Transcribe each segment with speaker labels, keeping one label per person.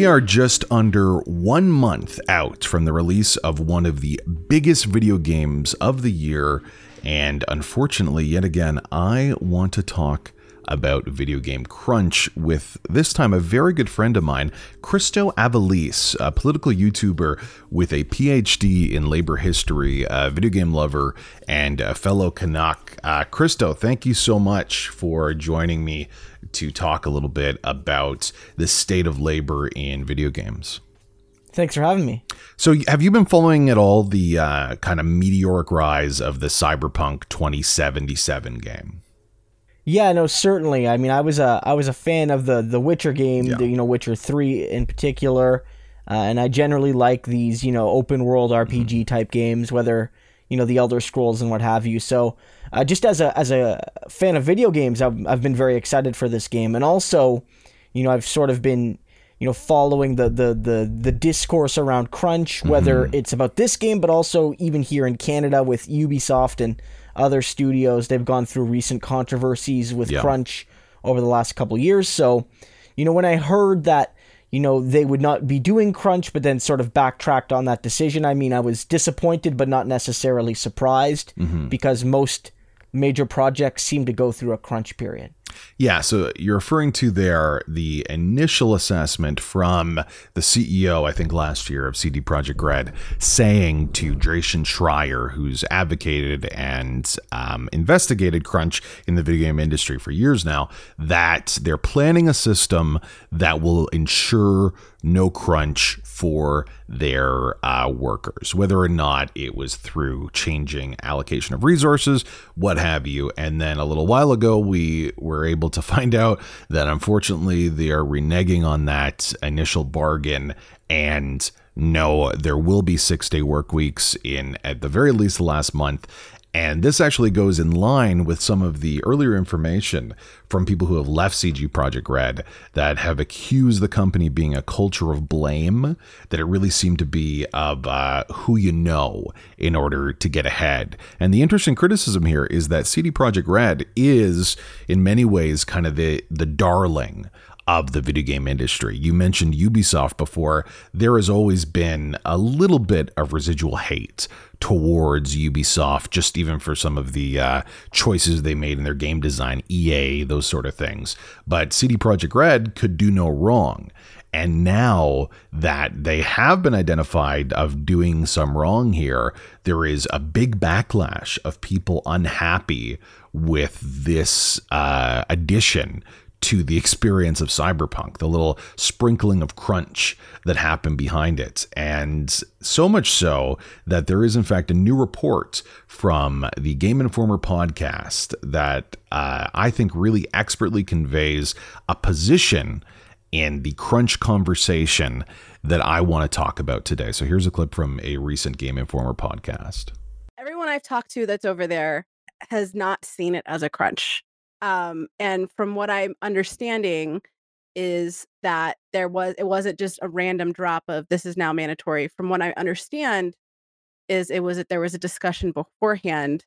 Speaker 1: We are just under one month out from the release of one of the biggest video games of the year. And unfortunately, yet again, I want to talk about video game crunch with this time a very good friend of mine, Christo Aivalis, a political YouTuber with a PhD in labor history, a video game lover, and a fellow Canuck. Uh, Christo, thank you so much for joining me to talk a little bit about the state of labor in video games.
Speaker 2: Thanks for having me.
Speaker 1: So, have you been following at all the uh, kind of meteoric rise of the Cyberpunk 2077 game?
Speaker 2: Yeah, no, certainly. I mean, I was a I was a fan of the the Witcher game, yeah. the, you know, Witcher Three in particular, uh, and I generally like these, you know, open world RPG mm-hmm. type games, whether you know the Elder Scrolls and what have you. So, uh, just as a as a fan of video games, I've I've been very excited for this game, and also, you know, I've sort of been you know following the the the the discourse around crunch, whether mm-hmm. it's about this game, but also even here in Canada with Ubisoft and other studios. They've gone through recent controversies with yeah. crunch over the last couple years. So, you know, when I heard that you know, they would not be doing crunch, but then sort of backtracked on that decision. I mean, I was disappointed, but not necessarily surprised mm-hmm. because most major projects seem to go through a crunch period.
Speaker 1: Yeah, so you're referring to there the initial assessment from the CEO, I think last year of CD Projekt Red, saying to Jason Schreier, who's advocated and um, investigated crunch in the video game industry for years now, that they're planning a system that will ensure no crunch for their uh, workers, whether or not it was through changing allocation of resources, what have you. And then a little while ago, we were able to find out that unfortunately they are reneging on that initial bargain and no, there will be six day work weeks in at the very least the last month. And this actually goes in line with some of the earlier information from people who have left CD Projekt Red that have accused the company being a culture of blame, that it really seemed to be of uh, who you know in order to get ahead. And the interesting criticism here is that CD Projekt Red is, in many ways, kind of the, the darling of the video game industry. You mentioned Ubisoft before. There has always been a little bit of residual hate towards Ubisoft, just even for some of the uh, choices they made in their game design, EA, those sort of things. But CD Projekt Red could do no wrong. And now that they have been identified of doing some wrong here, there is a big backlash of people unhappy with this uh, addition to the experience of cyberpunk, the little sprinkling of crunch that happened behind it. And so much so that there is, in fact, a new report from the Game Informer podcast that uh, I think really expertly conveys a position in the crunch conversation that I want to talk about today. So here's a clip from a recent Game Informer podcast.
Speaker 3: Everyone I've talked to that's over there has not seen it as a crunch um, and from what I'm understanding, is that there was it wasn't just a random drop of this is now mandatory. From what I understand, is it was that there was a discussion beforehand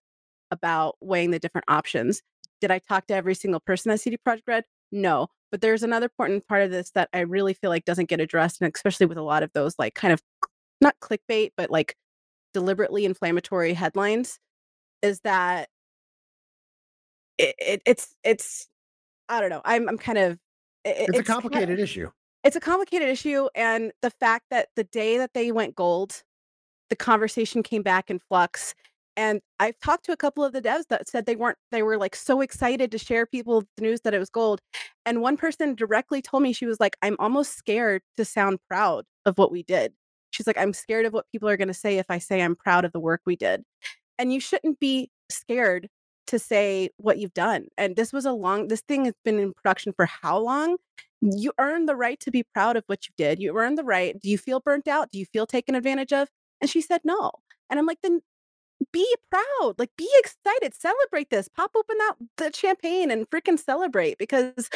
Speaker 3: about weighing the different options. Did I talk to every single person at CD Projekt Red? No. But there's another important part of this that I really feel like doesn't get addressed, and especially with a lot of those like kind of not clickbait, but like deliberately inflammatory headlines, is that it, it, it's it's I don't know. I'm I'm kind of
Speaker 4: it, it's, a complicated kind of, issue.
Speaker 3: It's a complicated issue, and the fact that the day that they went gold, the conversation came back in flux. And I've talked to a couple of the devs that said they weren't they were like so excited to share people the news that it was gold. And one person directly told me she was like, I'm almost scared to sound proud of what we did. She's like, I'm scared of what people are gonna say if I say I'm proud of the work we did. And you shouldn't be scared to say what you've done. And this was a long, this thing has been in production for how long? You earn the right to be proud of what you did. You earn the right. Do you feel burnt out? Do you feel taken advantage of? And she said no. And I'm like, then be proud, like be excited, celebrate this, pop open that the champagne and freaking celebrate because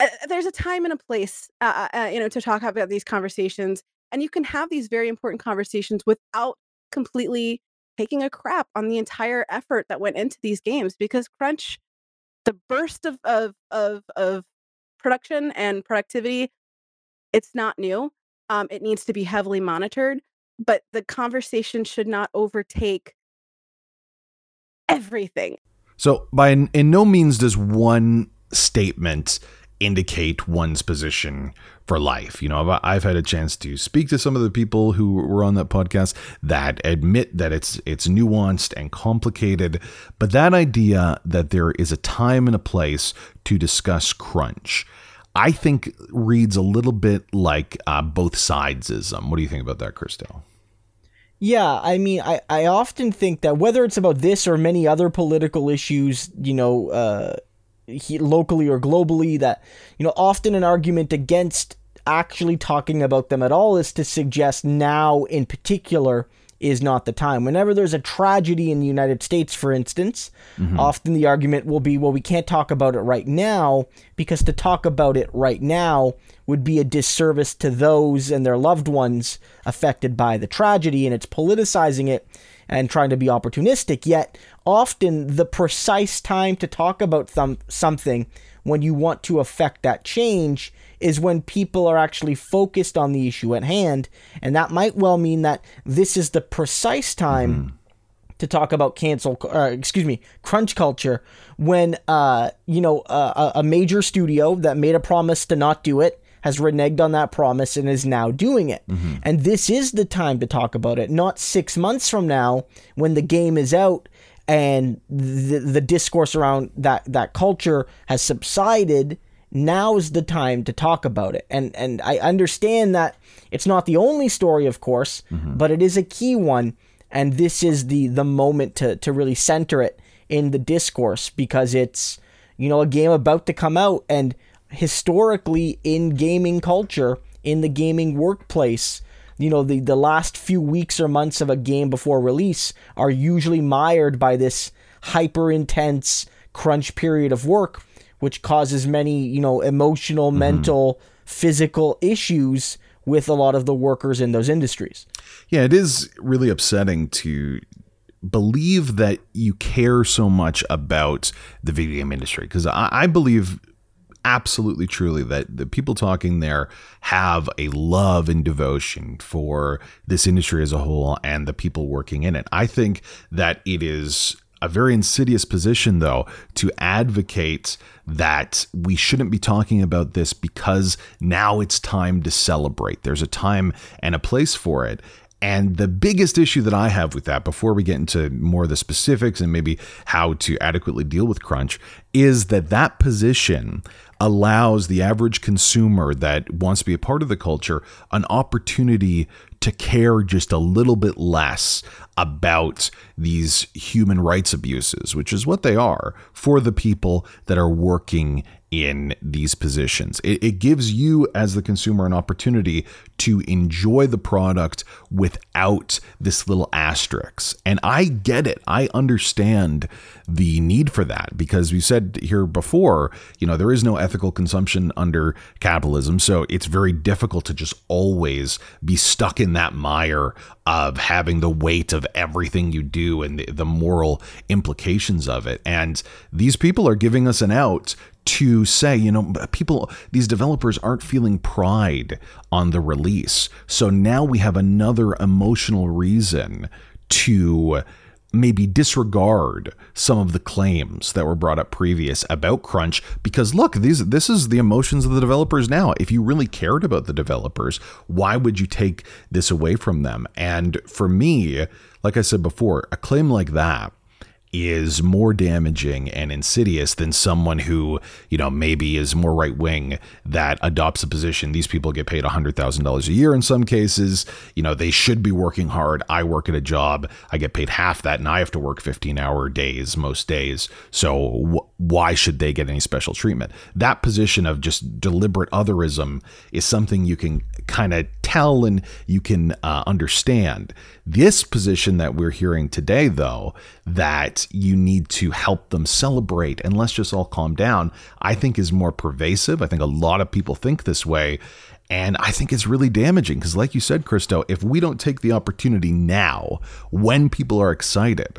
Speaker 3: uh, there's a time and a place, uh, uh, uh, you know, to talk about these conversations. And you can have these very important conversations without completely taking a crap on the entire effort that went into these games because crunch the burst of of of, of production and productivity It's not new. Um, it needs to be heavily monitored, but the conversation should not overtake everything.
Speaker 1: So, by in, in no means does one statement indicate one's position for life. You know, I've, had a chance to speak to some of the people who were on that podcast that admit that it's it's nuanced and complicated, but that idea that there is a time and a place to discuss crunch. I think reads a little bit like uh, both sidesism. What do you think about that, Christo?
Speaker 2: Yeah, I mean, I, I often think that whether it's about this or many other political issues, you know, uh, locally or globally that you know often an argument against actually talking about them at all is to suggest now in particular is not the time. Whenever there's a tragedy in the United States, for instance, mm-hmm. often the argument will be, well, we can't talk about it right now because to talk about it right now would be a disservice to those and their loved ones affected by the tragedy, and it's politicizing it and trying to be opportunistic. Yet, often the precise time to talk about th- something when you want to affect that change is when people are actually focused on the issue at hand. And that might well mean that this is the precise time. Mm-hmm. To talk about cancel, uh, excuse me, crunch culture, when uh, you know uh, a major studio that made a promise to not do it has reneged on that promise and is now doing it. Mm-hmm. And this is the time to talk about it, not six months from now when the game is out and the, the discourse around that, that culture has subsided. Now is the time to talk about it. And, and I understand that it's not the only story, of course, mm-hmm. but it is a key one. And this is the, the moment to, to really center it in the discourse because it's, you know, a game about to come out and historically in gaming culture, in the gaming workplace, you know, the, the last few weeks or months of a game before release are usually mired by this hyper intense crunch period of work, which causes many, you know, emotional, mm-hmm. mental, physical issues with a lot of the workers in those industries.
Speaker 1: Yeah, it is really upsetting to believe that you care so much about the video game industry because I, I believe absolutely truly that the people talking there have a love and devotion for this industry as a whole and the people working in it. I think that it is a very insidious position, though, to advocate that we shouldn't be talking about this because now it's time to celebrate. There's a time and a place for it. And the biggest issue that I have with that, before we get into more of the specifics and maybe how to adequately deal with crunch, is that that position allows the average consumer that wants to be a part of the culture an opportunity to care just a little bit less about these human rights abuses, which is what they are for the people that are working in these positions. It, it, gives you, as the consumer, an opportunity to enjoy the product without this little asterisk. And I get it. I understand the need for that because we said here before, you know, there is no ethical consumption under capitalism. So it's very difficult to just always be stuck in that mire of having the weight of everything you do and the, the moral implications of it. And these people are giving us an out to say, you know, people, these developers aren't feeling pride on the release. So now we have another emotional reason to maybe disregard some of the claims that were brought up previous about crunch because look these this is the emotions of the developers now. If you really cared about the developers why would you take this away from them? And for me like i said before a claim like that is more damaging and insidious than someone who, you know, maybe is more right wing that adopts a position. These people get paid $100,000 a year in some cases. You know, they should be working hard. I work at a job, I get paid half that, and I have to work 15 hour days most days. So why should they get any special treatment? That position of just deliberate otherism is something you can kind of tell and you can uh, understand. This position that we're hearing today, though, that you need to help them celebrate and let's just all calm down, I think is more pervasive. I think a lot of people think this way. And I think it's really damaging because, like you said, Christo, if we don't take the opportunity now when people are excited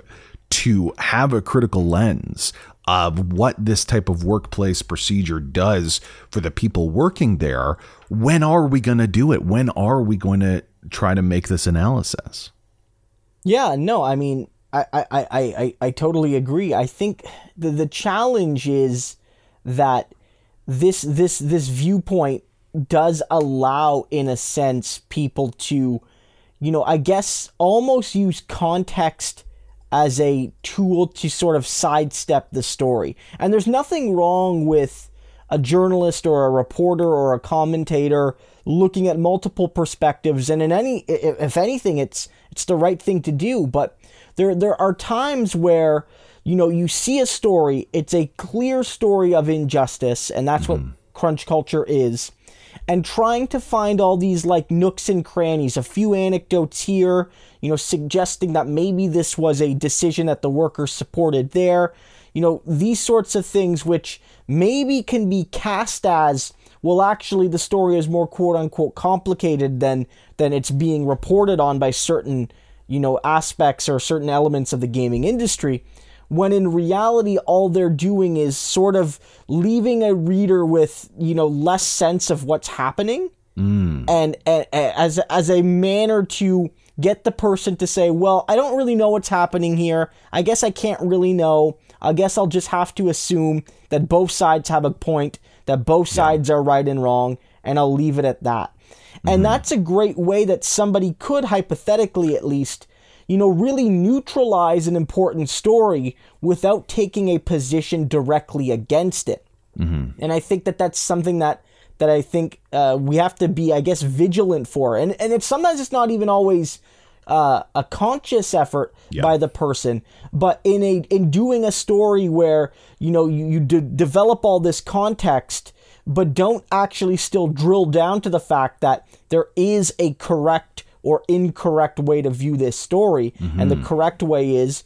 Speaker 1: to have a critical lens of what this type of workplace procedure does for the people working there, when are we going to do it? When are we going to try to make this analysis?
Speaker 2: Yeah, no, I mean, I, I, I, I, I totally agree. I think the, the challenge is that this this this viewpoint does allow in a sense people to you know i guess almost use context as a tool to sort of sidestep the story. And there's nothing wrong with a journalist or a reporter or a commentator looking at multiple perspectives and in any if anything it's it's the right thing to do. But there there are times where you know you see a story it's a clear story of injustice and that's mm-hmm. what crunch culture is and trying to find all these like nooks and crannies, a few anecdotes here, you know, suggesting that maybe this was a decision that the workers supported there. You know, these sorts of things which maybe can be cast as well actually the story is more quote unquote complicated than than it's being reported on by certain, you know, aspects or certain elements of the gaming industry when in reality all they're doing is sort of leaving a reader with you know less sense of what's happening mm. and, and, and as as a manner to get the person to say well i don't really know what's happening here i guess i can't really know i guess i'll just have to assume that both sides have a point that both sides yeah. are right and wrong and i'll leave it at that mm-hmm. and that's a great way that somebody could hypothetically at least you know, really neutralize an important story without taking a position directly against it. Mm-hmm. And I think that that's something that that I think uh, we have to be, I guess, vigilant for. And and it's sometimes it's not even always uh, a conscious effort yeah. by the person, but in a in doing a story where you know you, you de- develop all this context, but don't actually still drill down to the fact that there is a correct or incorrect way to view this story. Mm-hmm. And the correct way is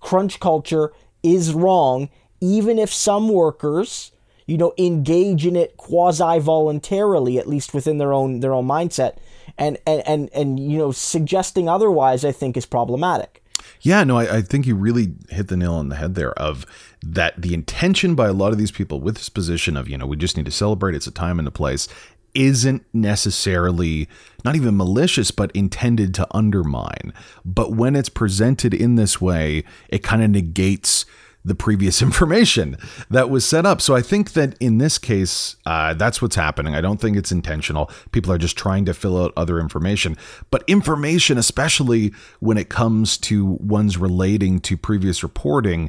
Speaker 2: crunch culture is wrong, even if some workers, you know, engage in it quasi voluntarily, at least within their own their own mindset. And, and and and you know, suggesting otherwise I think is problematic.
Speaker 1: Yeah, no, I, I, think you really hit the nail on the head there of that the intention by a lot of these people with this position of, you know, we just need to celebrate, it's a time and a place, isn't necessarily not even malicious, but intended to undermine. But when it's presented in this way, it kind of negates the previous information that was set up. So I think that in this case, uh, that's what's happening. I don't think it's intentional. People are just trying to fill out other information. But information, especially when it comes to ones relating to previous reporting,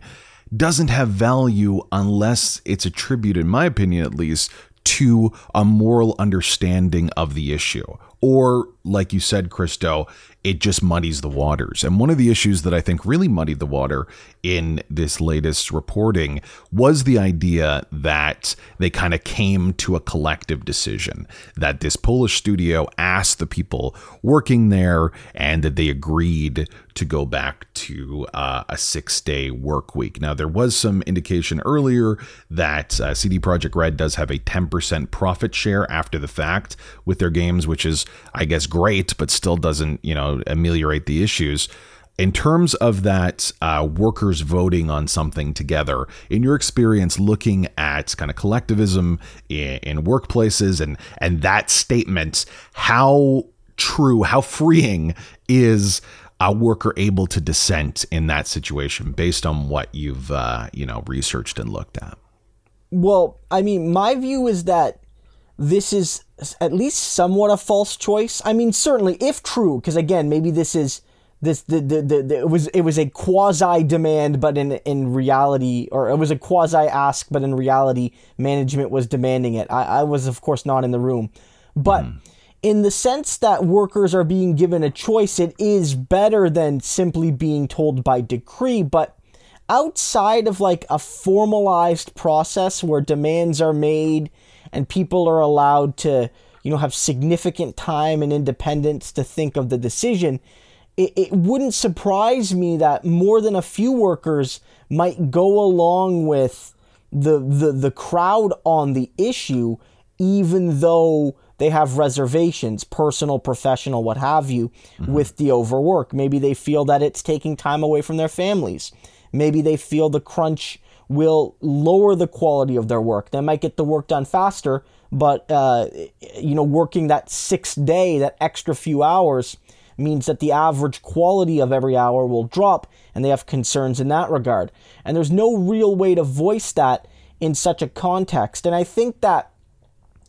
Speaker 1: doesn't have value unless it's attributed, in my opinion at least, to a moral understanding of the issue. Or, like you said, Christo, it just muddies the waters. And one of the issues that I think really muddied the water in this latest reporting was the idea that they kind of came to a collective decision that this Polish studio asked the people working there and that they agreed to go back to uh, a six day work week. Now, there was some indication earlier that uh, CD Projekt Red does have a 10% profit share after the fact with their games, which is, I guess, great, but still doesn't, you know, ameliorate the issues. In terms of that, uh, workers voting on something together, in your experience looking at kind of collectivism in, in workplaces and and that statement, how true, how freeing is a worker able to dissent in that situation based on what you've uh, you know researched and looked at?
Speaker 2: Well, I mean, my view is that this is at least somewhat a false choice. I mean, certainly if true, because again, maybe this is this the, the, the, the, it was it was a quasi demand but in in reality or it was a quasi ask but in reality management was demanding it i, I was of course not in the room but mm. in the sense that workers are being given a choice it is better than simply being told by decree but outside of like a formalized process where demands are made and people are allowed to you know have significant time and independence to think of the decision it, it wouldn't surprise me that more than a few workers might go along with the, the, the crowd on the issue, even though they have reservations, personal, professional, what have you, mm-hmm. with the overwork. Maybe they feel that it's taking time away from their families. Maybe they feel the crunch will lower the quality of their work. They might get the work done faster, but uh, you know, working that sixth day, that extra few hours, means that the average quality of every hour will drop, and they have concerns in that regard. And there's no real way to voice that in such a context. And I think that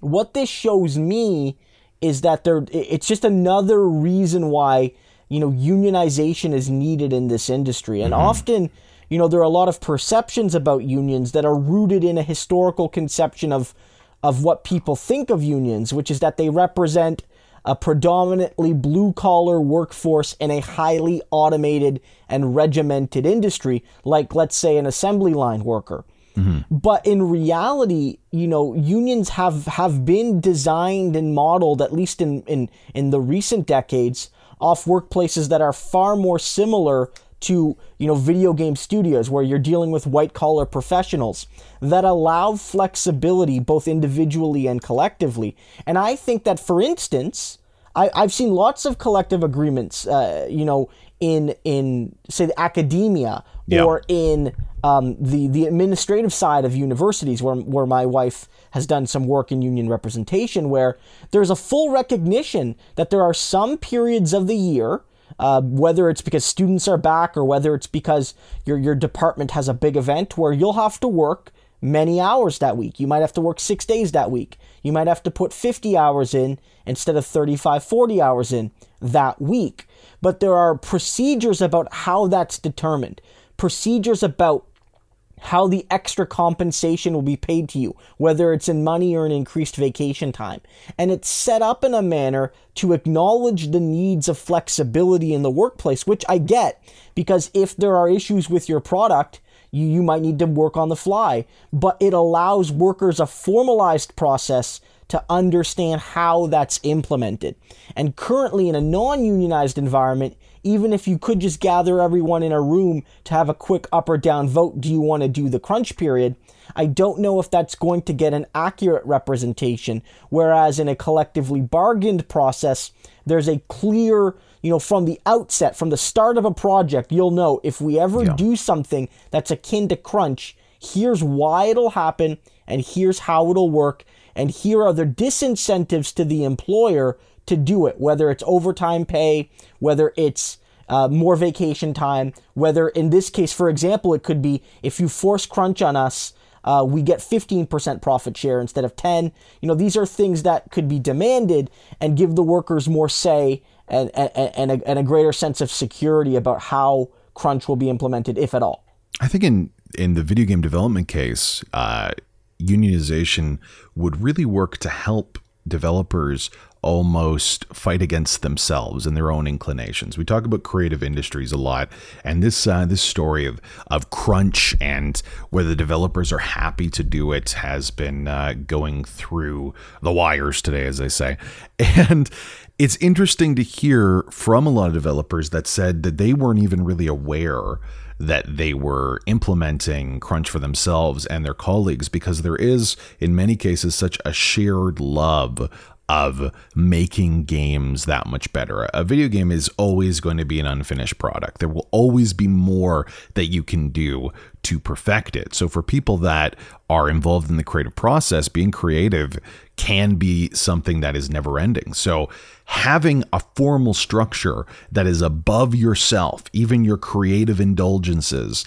Speaker 2: what this shows me is that there it's just another reason why you know unionization is needed in this industry and mm-hmm. often you know there are a lot of perceptions about unions that are rooted in a historical conception of of what people think of unions which is that they represent a predominantly blue collar workforce in a highly automated and regimented industry like let's say an assembly line worker Mm-hmm. But in reality, you know, unions have have been designed and modeled, at least in in in the recent decades, off workplaces that are far more similar to you know video game studios where you're dealing with white collar professionals that allow flexibility both individually and collectively and i think that for instance I, i've seen lots of collective agreements uh, you know in in say academia or in um, the the administrative side of universities, where where my wife has done some work in union representation, where there's a full recognition that there are some periods of the year. Uh, whether it's because students are back or whether it's because your your department has a big event where you'll have to work many hours that week. You might have to work six days that week. You might have to put 50 hours in instead of 35, 40 hours in that week. But there are procedures about how that's determined procedures about how the extra compensation will be paid to you, whether it's in money or an increased vacation time. And it's set up in a manner to acknowledge the needs of flexibility in the workplace, which I get because if there are issues with your product, you, you might need to work on the fly. But it allows workers a formalized process to understand how that's implemented. And currently, in a non unionized environment, even if you could just gather everyone in a room to have a quick up or down vote, do you want to do the crunch period? I don't know if that's going to get an accurate representation. Whereas in a collectively bargained process, there's a clear, you know, from the outset, from the start of a project, you'll know if we ever yeah. do something that's akin to crunch, here's why it'll happen and here's how it'll work. And here are the disincentives to the employer to do it, whether it's overtime pay, whether it's uh, more vacation time, whether in this case, for example, it could be if you force crunch on us, uh, we get 15% profit share instead of 10. You know, these are things that could be demanded and give the workers more say and, and, and, a, and a greater sense of security about how crunch will be implemented, if at all.
Speaker 1: I think in, in the video game development case, uh, unionization would really work to help developers almost fight against themselves and their own inclinations. We talk about creative industries a lot, and this uh, this story of of crunch and whether the developers are happy to do it has been uh, going through the wires today, as they say, and. It's interesting to hear from a lot of developers that said that they weren't even really aware that they were implementing crunch for themselves and their colleagues because there is in many cases such a shared love of making games that much better. A video game is always going to be an unfinished product. There will always be more that you can do to perfect it. So, for people that are involved in the creative process, being creative can be something that is never ending. So, having a formal structure that is above yourself, even your creative indulgences,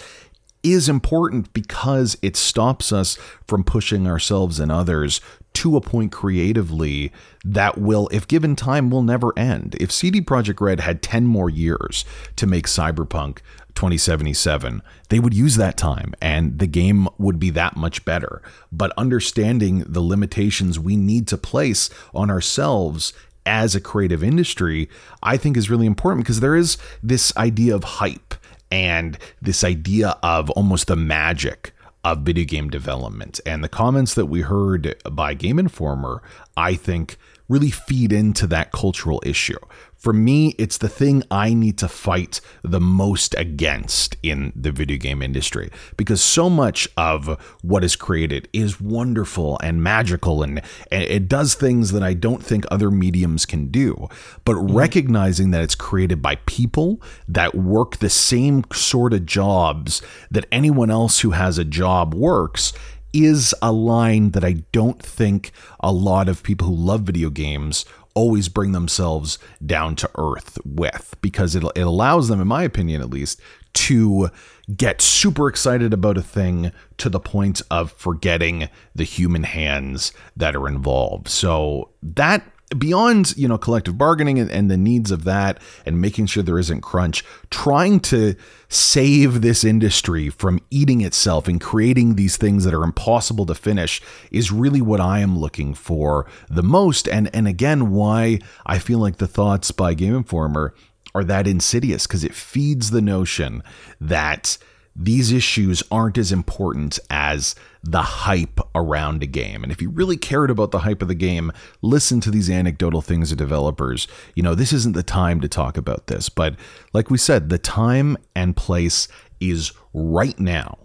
Speaker 1: is important because it stops us from pushing ourselves and others to a point creatively that will, if given time, will never end. If CD Projekt Red had 10 more years to make Cyberpunk 2077, they would use that time and the game would be that much better. But understanding the limitations we need to place on ourselves as a creative industry, I think is really important because there is this idea of hype and this idea of almost the magic of video game development. And the comments that we heard by Game Informer, I think, really feed into that cultural issue. For me, it's the thing I need to fight the most against in the video game industry because so much of what is created is wonderful and magical and, and it does things that I don't think other mediums can do. But mm-hmm. recognizing that it's created by people that work the same sort of jobs that anyone else who has a job works is a line that I don't think a lot of people who love video games always bring themselves down to earth with because it, it allows them, in my opinion at least, to get super excited about a thing to the point of forgetting the human hands that are involved. So that beyond you know collective bargaining and, and, the needs of that and making sure there isn't crunch trying to save this industry from eating itself and creating these things that are impossible to finish is really what i am looking for the most. And and again why i feel like the thoughts by game informer are that insidious because it feeds the notion that these issues aren't as important as the hype around a game. And if you really cared about the hype of the game, listen to these anecdotal things of developers. You know, this isn't the time to talk about this, but like we said, the time and place is right now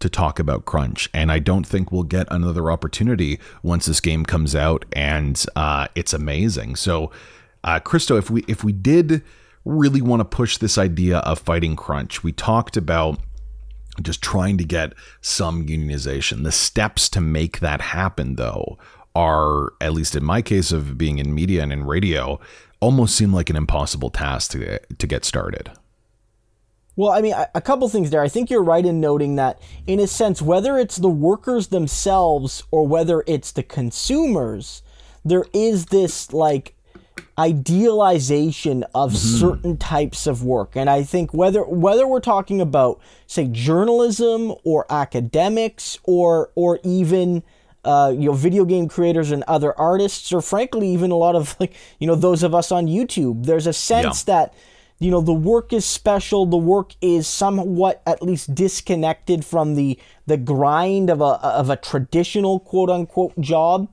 Speaker 1: to talk about crunch and i don't think we'll get another opportunity once this game comes out and uh, it's amazing so uh, christo if we if we did really want to push this idea of fighting crunch we talked about just trying to get some unionization. The steps to make that happen, though, are, at least in my case of being in media and in radio, almost seem like an impossible task to, to get started.
Speaker 2: Well, I mean, a couple things there. I think you're right in noting that, in a sense, whether it's the workers themselves or whether it's the consumers, there is this like idealization of mm-hmm. certain types of work and i think whether whether we're talking about say journalism or academics or or even uh, you know video game creators and other artists or frankly even a lot of like you know those of us on youtube there's a sense yeah. that you know the work is special the work is somewhat at least disconnected from the the grind of a of a traditional quote unquote job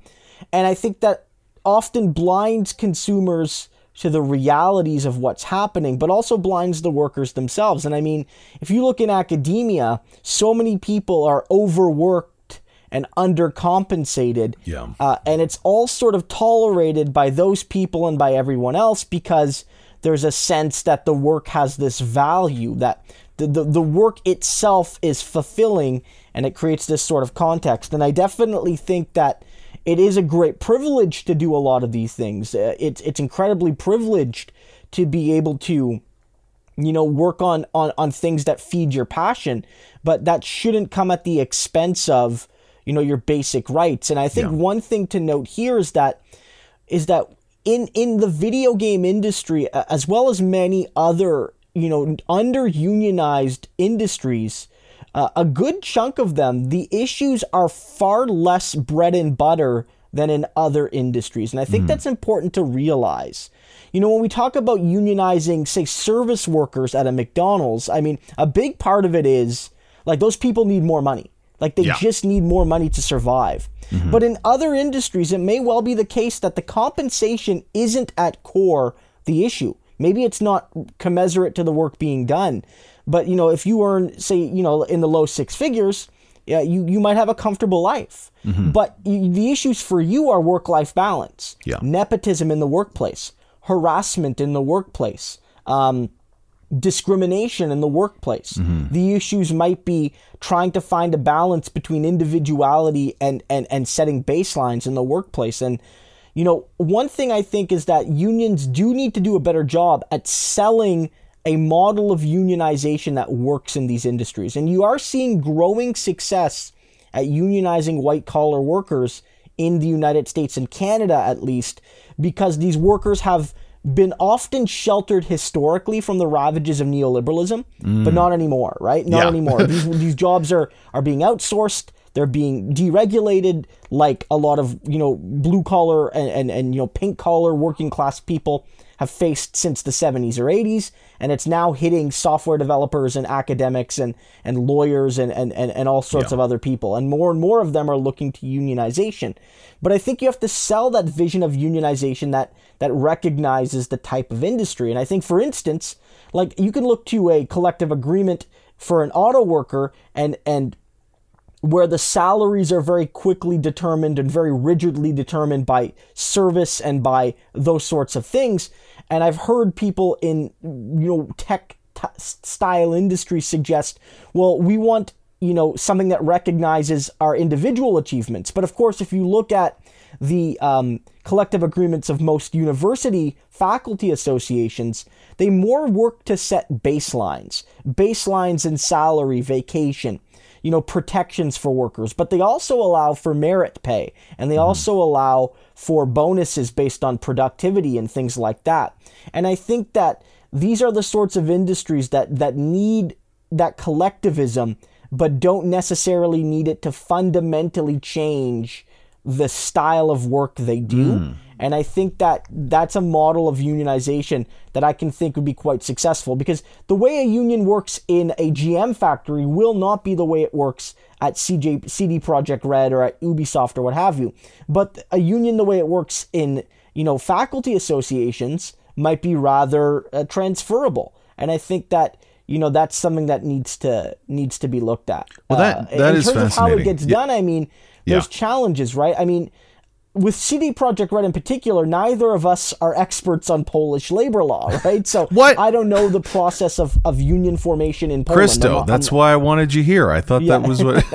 Speaker 2: and i think that often blinds consumers to the realities of what's happening, but also blinds the workers themselves. And I mean, if you look in academia, so many people are overworked and undercompensated.
Speaker 1: Yeah.
Speaker 2: Uh, and it's all sort of tolerated by those people and by everyone else because there's a sense that the work has this value, that the, the, the work itself is fulfilling, and it creates this sort of context. And I definitely think that it is a great privilege to do a lot of these things. Uh, it's it's incredibly privileged to be able to you know work on on on things that feed your passion, but that shouldn't come at the expense of you know your basic rights. And I think yeah. one thing to note here is that is that in in the video game industry as well as many other you know under unionized industries uh, a good chunk of them, the issues are far less bread and butter than in other industries. And I think mm. that's important to realize. You know, when we talk about unionizing, say, service workers at a McDonald's, I mean, a big part of it is like those people need more money. Like they yeah. just need more money to survive. Mm-hmm. But in other industries, it may well be the case that the compensation isn't at core the issue. Maybe it's not commensurate to the work being done. But you know, if you earn, say, you know, in the low six figures, yeah, you you might have a comfortable life. Mm-hmm. But you, the issues for you are work life balance,
Speaker 1: yeah.
Speaker 2: nepotism in the workplace, harassment in the workplace. Um, discrimination in the workplace. Mm-hmm. The issues might be trying to find a balance between individuality and, and, and setting baselines in the workplace. And, you know, one thing I think is that unions do need to do a better job at selling a model of unionization that works in these industries. And you are seeing growing success at unionizing white collar workers in the United States and Canada, at least, because these workers have been often sheltered historically from the ravages of neoliberalism, mm. but not anymore, right? Not yeah. anymore. these, these jobs are, are being outsourced. They're being deregulated, like a lot of you know blue collar and, and, and you know pink collar working class people have faced since the 70s or 80s, and it's now hitting software developers and academics and, and lawyers and, and, and, and all sorts yeah. of other people. And more and more of them are looking to unionization. But I think you have to sell that vision of unionization that, that recognizes the type of industry. And I think, for instance, like you can look to a collective agreement for an auto worker and, and where the salaries are very quickly determined and very rigidly determined by service and by those sorts of things. And I've heard people in you know tech t- style industry suggest, well, we want you know something that recognizes our individual achievements. But of course, if you look at the um, collective agreements of most university faculty associations, they more work to set baselines, baselines in salary, vacation, you know, protections for workers, but they also allow for merit pay and they mm-hmm. also allow for bonuses based on productivity and things like that. And I think that these are the sorts of industries that that need that collectivism but don't necessarily need it to fundamentally change the style of work they do. Mm. And I think that that's a model of unionization that I can think would be quite successful because the way a union works in a GM factory will not be the way it works at CJ, CD Projekt Red or at Ubisoft or what have you. But a union, the way it works in you know faculty associations, might be rather uh, transferable. And I think that you know that's something that needs to needs to be looked at.
Speaker 1: Well, that uh, that
Speaker 2: in
Speaker 1: is
Speaker 2: terms
Speaker 1: of how
Speaker 2: it gets yeah. done. I mean, there's yeah. challenges, right? I mean, with CD Projekt Red in particular, neither of us are experts on Polish labor law, right? So
Speaker 1: what?
Speaker 2: I don't know the process of, of union formation in Poland.
Speaker 1: Christo, that's I'm, why I wanted you here. I thought yeah. that was
Speaker 2: what.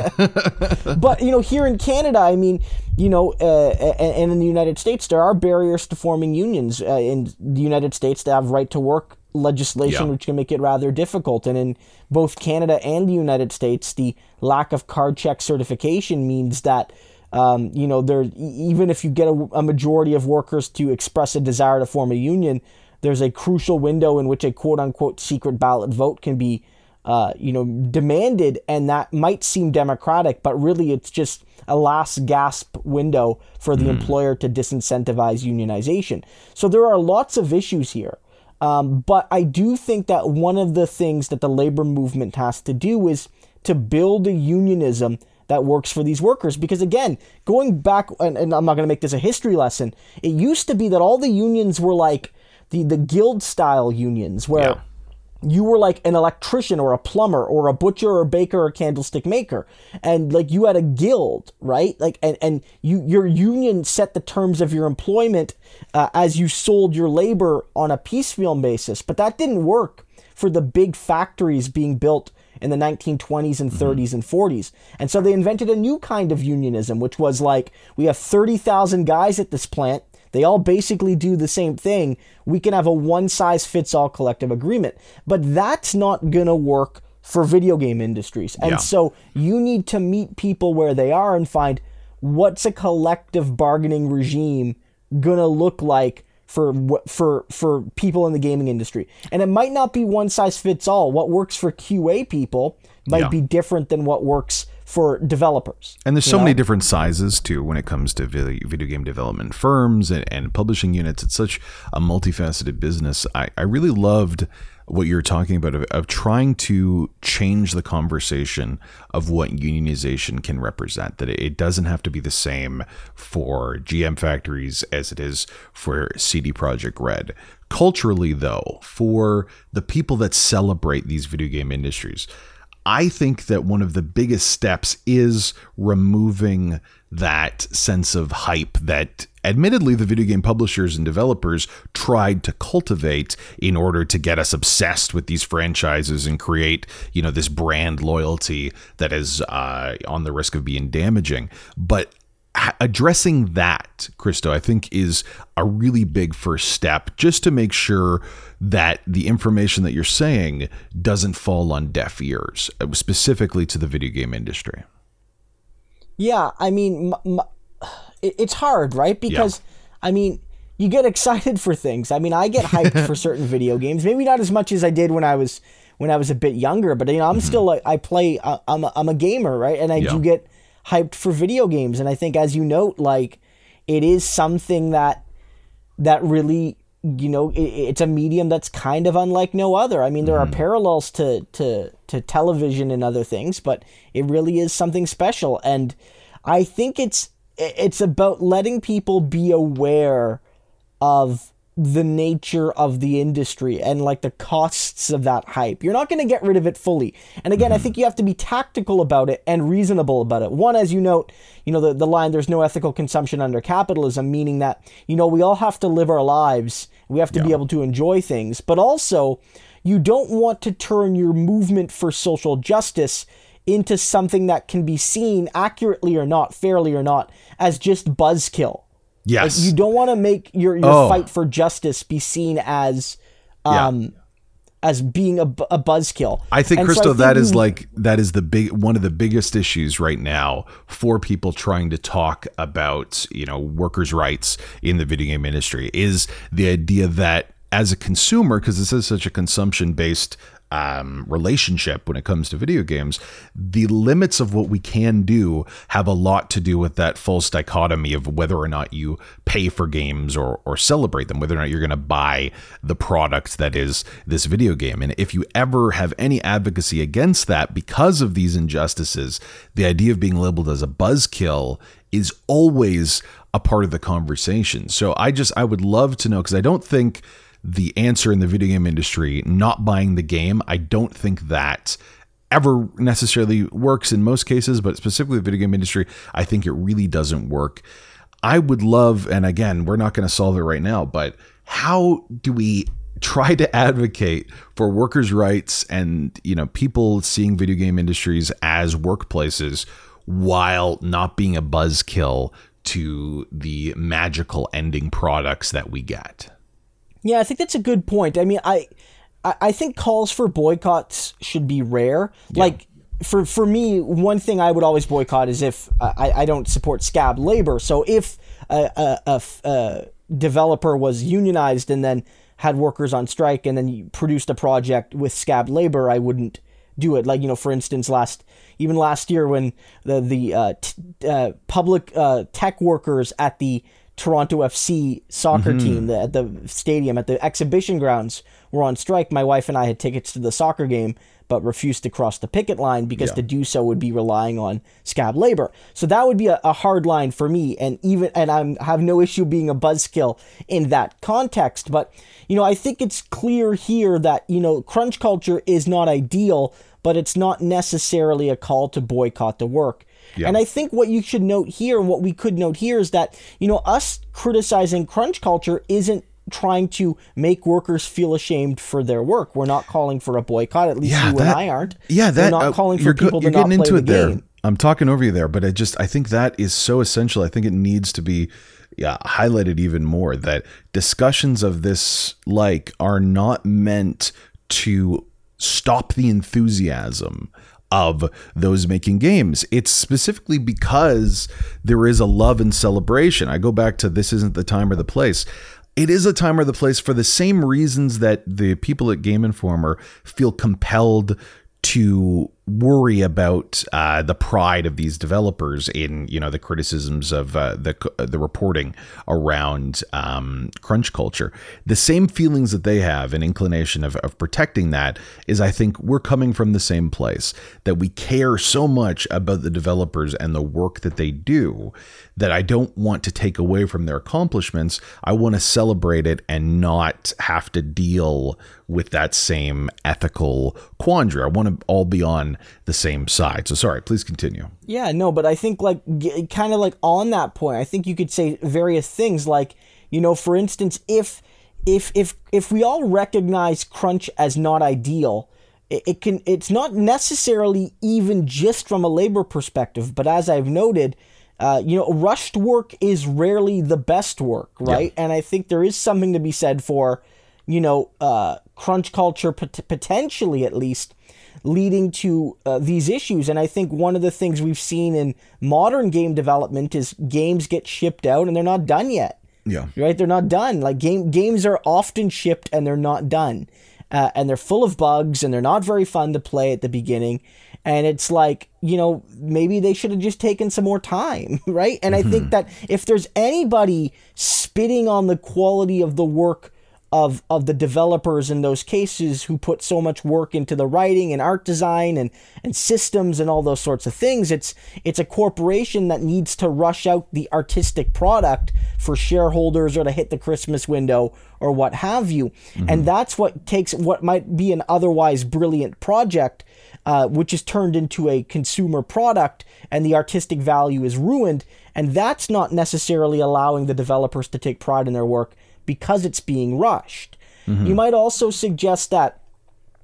Speaker 2: but you know, here in Canada, I mean, you know, uh, and in the United States, there are barriers to forming unions. Uh, in the United States, they have right to work legislation, yeah. which can make it rather difficult. And in both Canada and the United States, the lack of card check certification means that um, you know, there even if you get a, a, majority of workers to express a desire to form a union, there's a crucial window in which a quote unquote secret ballot vote can be, uh, you know, demanded, and that might seem democratic, but really it's just a last gasp window for the mm. employer to disincentivize unionization. So there are lots of issues here. Um, but I do think that one of the things that the labor movement has to do is to build a unionism that works for these workers. Because again, going back, and, and I'm not going to make this a history lesson, it used to be that all the unions were like the, the guild style unions where. Yeah. You were like an electrician or a plumber or a butcher or a baker or a candlestick maker. And like you had a guild, right? Like, and, and you, your union set the terms of your employment uh, as you sold your labor on a piecemeal basis. But that didn't work for the big factories being built in the 1920s and 30s mm-hmm. and 40s. And so they invented a new kind of unionism, which was like, we have 30,000 guys at this plant. They all basically do the same thing. We can have a one size fits all collective agreement. But that's not going to work for video game industries. And yeah. so you need to meet people where they are and find what's a collective bargaining regime going to look like for for for people in the gaming industry. And it might not be one size fits all. What works for QA people might yeah. be different than what works for developers.
Speaker 1: And there's so know? many different sizes too when it comes to video, game development firms and, and publishing units. It's such a multifaceted business. I, I really loved what you're talking about of, of, trying to change the conversation of what unionization can represent that it doesn't have to be the same for GM factories as it is for CD Projekt Red culturally though for the people that celebrate these video game industries I think that one of the biggest steps is removing that sense of hype that admittedly the video game publishers and developers tried to cultivate in order to get us obsessed with these franchises and create you know this brand loyalty that is uh, on the risk of being damaging. But addressing that, Christo, I think is a really big first step just to make sure that the information that you're saying doesn't fall on deaf ears, uh, specifically to the video game industry.
Speaker 2: Yeah, I mean, m- m- it's hard, right? Because, yeah. I mean, you get excited for things. I mean, I get hyped for certain video games. Maybe not as much as I did when I was when I was a bit younger, but you know, I'm mm-hmm. still like I play. Uh, I'm a, I'm a gamer, right? And I yeah. do get hyped for video games. And I think, as you note, like it is something that that really you know, it, it's a medium that's kind of unlike no other. I mean, there mm-hmm. are parallels to, to, to television and other things, but it really is something special. And I think it's, it's about letting people be aware of the nature of the industry and like the costs of that hype. You're not going to get rid of it fully. And again, mm-hmm. I think you have to be tactical about it and reasonable about it. One, as you note, you know, the, the line, there's no ethical consumption under capitalism, meaning that, you know, we all have to live our lives. We have to yeah. be able to enjoy things. But also, you don't want to turn your movement for social justice into something that can be seen accurately or not, fairly or not, as just buzzkill
Speaker 1: Yes.
Speaker 2: Like, you don't want to make your your oh. fight for justice be seen as um yeah. as being a, a buzzkill.
Speaker 1: I think and Christo so I think that is like that is the big one of the biggest issues right now for people trying to talk about, you know, workers' rights in the video game industry is the idea that as a consumer because this is such a consumption based um, relationship when it comes to video games, the limits of what we can do have a lot to do with that false dichotomy of whether or not you pay for games or, or celebrate them, whether or not you're going to buy the product that is this video game. And if you ever have any advocacy against that because of these injustices, the idea of being labeled as a buzzkill is always a part of the conversation. So I just, I would love to know because I don't think the answer in the video game industry not buying the game. I don't think that ever necessarily works in most cases, but specifically the video game industry, I think it really doesn't work. I would love, and again, we're not going to solve it right now, but how do we try to advocate for workers' rights and you know people seeing video game industries as workplaces while not being a buzzkill to the magical ending products that we get?
Speaker 2: Yeah, I think that's a good point. I mean, I I think calls for boycotts should be rare. Yeah. Like for for me, one thing I would always boycott is if I, I don't support scab labor. So if a, a, a, a developer was unionized and then had workers on strike and then produced a project with scab labor, I wouldn't do it. Like you know, for instance, last even last year when the the uh, t- uh, public uh, tech workers at the Toronto FC soccer mm-hmm. team at the stadium at the exhibition grounds were on strike. My wife and I had tickets to the soccer game, but refused to cross the picket line because yeah. to do so would be relying on scab labor. So that would be a, a hard line for me, and even and I have no issue being a buzzkill in that context. But you know, I think it's clear here that you know crunch culture is not ideal, but it's not necessarily a call to boycott the work. Yeah. And I think what you should note here and what we could note here is that, you know, us criticizing crunch culture isn't trying to make workers feel ashamed for their work. We're not calling for a boycott. At least yeah, you that, and I aren't.
Speaker 1: Yeah, that,
Speaker 2: We're not uh, calling for people
Speaker 1: go,
Speaker 2: to not
Speaker 1: play the
Speaker 2: there.
Speaker 1: game. I'm talking over you there, but I just I think that is so essential. I think it needs to be yeah, highlighted even more that discussions of this like are not meant to stop the enthusiasm of those making games. It's specifically because there is a love and celebration. I go back to this isn't the time or the place. It is a time or the place for the same reasons that the people at Game Informer feel compelled to worry about uh, the pride of these developers in you know the criticisms of uh, the the reporting around um, crunch culture. The same feelings that they have, an inclination of, of protecting that, is I think we're coming from the same place that we care so much about the developers and the work that they do that I don't want to take away from their accomplishments. I want to celebrate it and not have to deal with that same ethical quandary. I want to all be on the same side. So sorry, please continue.
Speaker 2: Yeah, no, but I think like kind of like on that point, I think you could say various things like, you know, for instance, if if if if we all recognize crunch as not ideal, it, it can it's not necessarily even just from a labor perspective, but as I've noted, uh, you know, rushed work is rarely the best work, right? Yeah. And I think there is something to be said for, you know, uh, crunch culture pot- potentially at least leading to uh, these issues. And I think one of the things we've seen in modern game development is games get shipped out and they're not done yet.
Speaker 1: Yeah.
Speaker 2: Right? They're not done. Like game games are often shipped and they're not done. Uh, and they're full of bugs and they're not very fun to play at the beginning and it's like you know maybe they should have just taken some more time right and mm-hmm. i think mm-hmm. that if there's anybody spitting on the quality of the work of of the developers in those cases who put so much work into the writing and art design and and systems and all those sorts of things it's it's a corporation that needs to rush out the artistic product for shareholders or to hit the christmas window or what have you mm-hmm. and that's what takes what might be an otherwise brilliant project uh, which is turned into a consumer product and the artistic value is ruined and that's not necessarily allowing the developers to take pride in their work because it's being rushed. Mm-hmm. You might also suggest that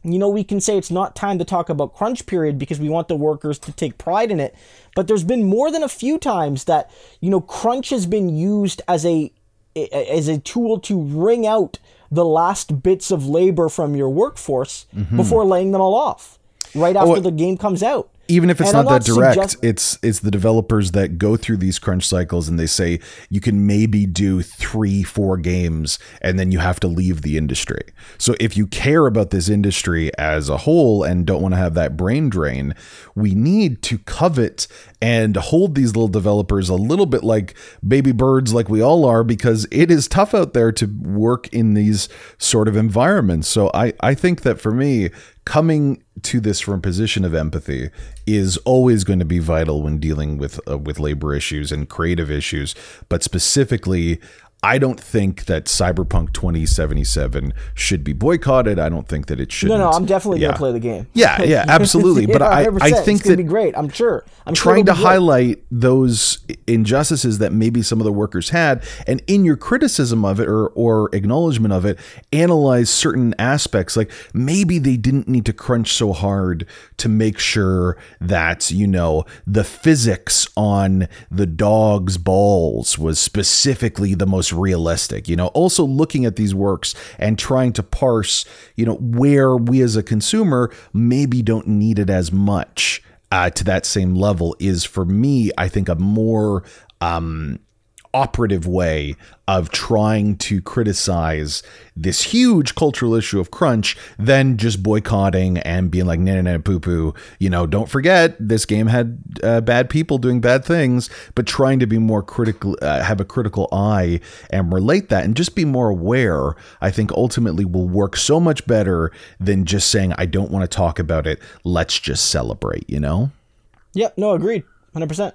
Speaker 2: you know, we can say it's not time to talk about crunch period because we want the workers to take pride in it. But there's been more than a few times that, you know, crunch has been used as a as a tool to wring out the last bits of labor from your workforce mm-hmm. before laying them all off right after oh, the game comes out.
Speaker 1: even if it's not, that direct suggest- it's it's the developers that go through these crunch cycles and they say you can maybe do three four games and then you have to leave the industry. So if you care about this industry as a whole and don't want to have that brain drain we need to covet and hold these little developers a little bit like baby birds like we all are because it is tough out there to work in these sort of environments. So i i think that for me coming to this from a position of empathy is always going to be vital when dealing with uh, with labor issues and creative issues but specifically I don't think that Cyberpunk 2077 should be boycotted. I don't think that it should.
Speaker 2: No, no, I'm definitely yeah. gonna play the game.
Speaker 1: Yeah, yeah, absolutely. But I, I think
Speaker 2: it's gonna
Speaker 1: be
Speaker 2: great. I'm sure. I'm
Speaker 1: trying
Speaker 2: sure
Speaker 1: to highlight those injustices that maybe some of the workers had, and in your criticism of it or or acknowledgement of it, analyze certain aspects. Like maybe they didn't need to crunch so hard to make sure that you know the physics on the dog's balls was specifically the most realistic. You know, also looking at these works and trying to parse, you know, where we as a consumer maybe don't need it as much uh, to that same level is for me, I think, a more um, operative way of trying to criticize this huge cultural issue of crunch than just boycotting and being like, nah, nah, nah, poo poo. You know, don't forget this game had uh, bad people doing bad things, but trying to be more critical, uh, have a critical eye and relate that and just be more aware, I think ultimately will work so much better than just saying, I don't want to talk about it. Let's just celebrate, you know?
Speaker 2: Yep. No, agreed. 100%.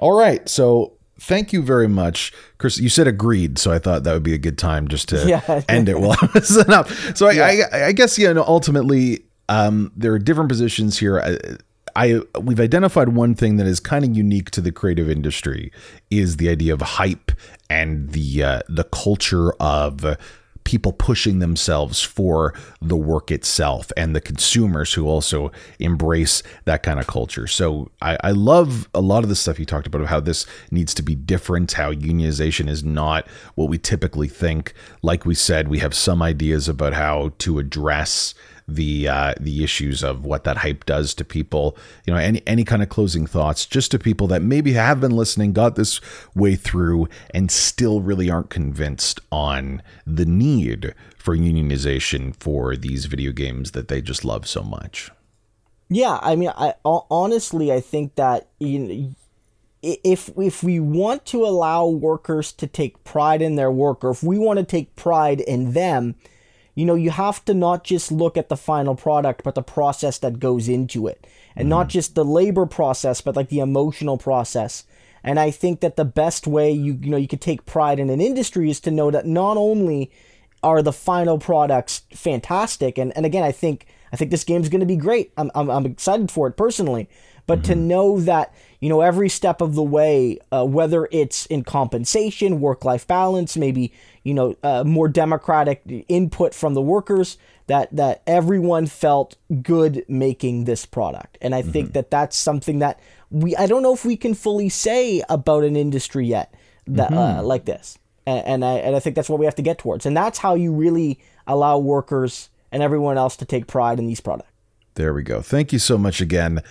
Speaker 1: All right. So thank you very much, Chris. You said agreed, so I thought that would be a good time just to yeah. end it while I was up. So I, yeah. I, I, guess you know ultimately um, there are different positions here. I, I we've identified one thing that is kind of unique to the creative industry is the idea of hype and the uh, the culture of people pushing themselves for the work itself and the consumers who also embrace that kind of culture. So I, I, love a lot of the stuff you talked about of how this needs to be different, how unionization is not what we typically think. Like we said, we have some ideas about how to address the uh, the issues of what that hype does to people. You know, any any kind of closing thoughts, just to people that maybe have been listening, got this way through, and still really aren't convinced on the need for unionization for these video games that they just love so much.
Speaker 2: Yeah, I mean, I honestly, I think that you know, if if we want to allow workers to take pride in their work, or if we want to take pride in them, you know, you have to not just look at the final product, but the process that goes into it. And mm not just the labor process, but like the emotional process. And I think that the best way you you know you could take pride in an industry is to know that not only are the final products fantastic, and, and again I think I think this game's gonna be great. I'm I'm, I'm excited for it personally. But mm-hmm. to know that you know every step of the way, uh, whether it's in compensation, work life balance, maybe you know uh, more democratic input from the workers, that that everyone felt good making this product, and I mm-hmm. think that that's something that we I don't know if we can fully say about an industry yet that uh, mm-hmm. uh, like this, and, and I and I think that's what we have to get towards, and that's how you really allow workers and everyone else to take pride in these products.
Speaker 1: There we go. Thank you so much again.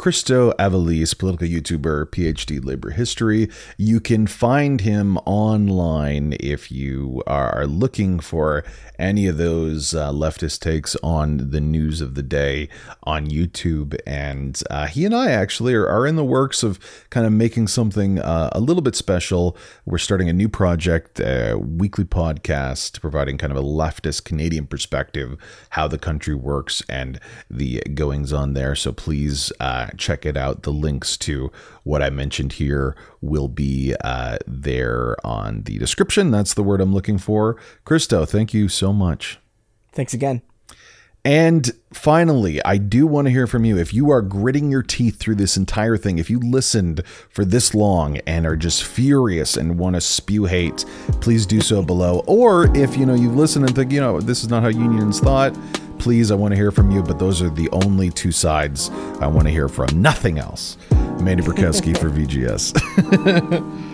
Speaker 1: Christo Aivalis, political YouTuber, PhD labor history. You can find him online if you are looking for any of those uh, leftist takes on the news of the day on YouTube. And uh, he and I actually are, are, in the works of kind of making something uh, a little bit special. We're starting a new project, a weekly podcast, providing kind of a leftist Canadian perspective, how the country works and the goings on there. So please uh, check it out. The links to what I mentioned here will be uh, there on the description. That's the word I'm looking for. Christo, thank you so much.
Speaker 2: Thanks again.
Speaker 1: And finally, I do want to hear from you. If you are gritting your teeth through this entire thing, if you listened for this long and are just furious and want to spew hate, please do so below. Or if you know you've listened and think, you know, this is not how unions thought, please, I want to hear from you. But those are the only two sides I want to hear from. Nothing else. Mandy Berkowski for VGS.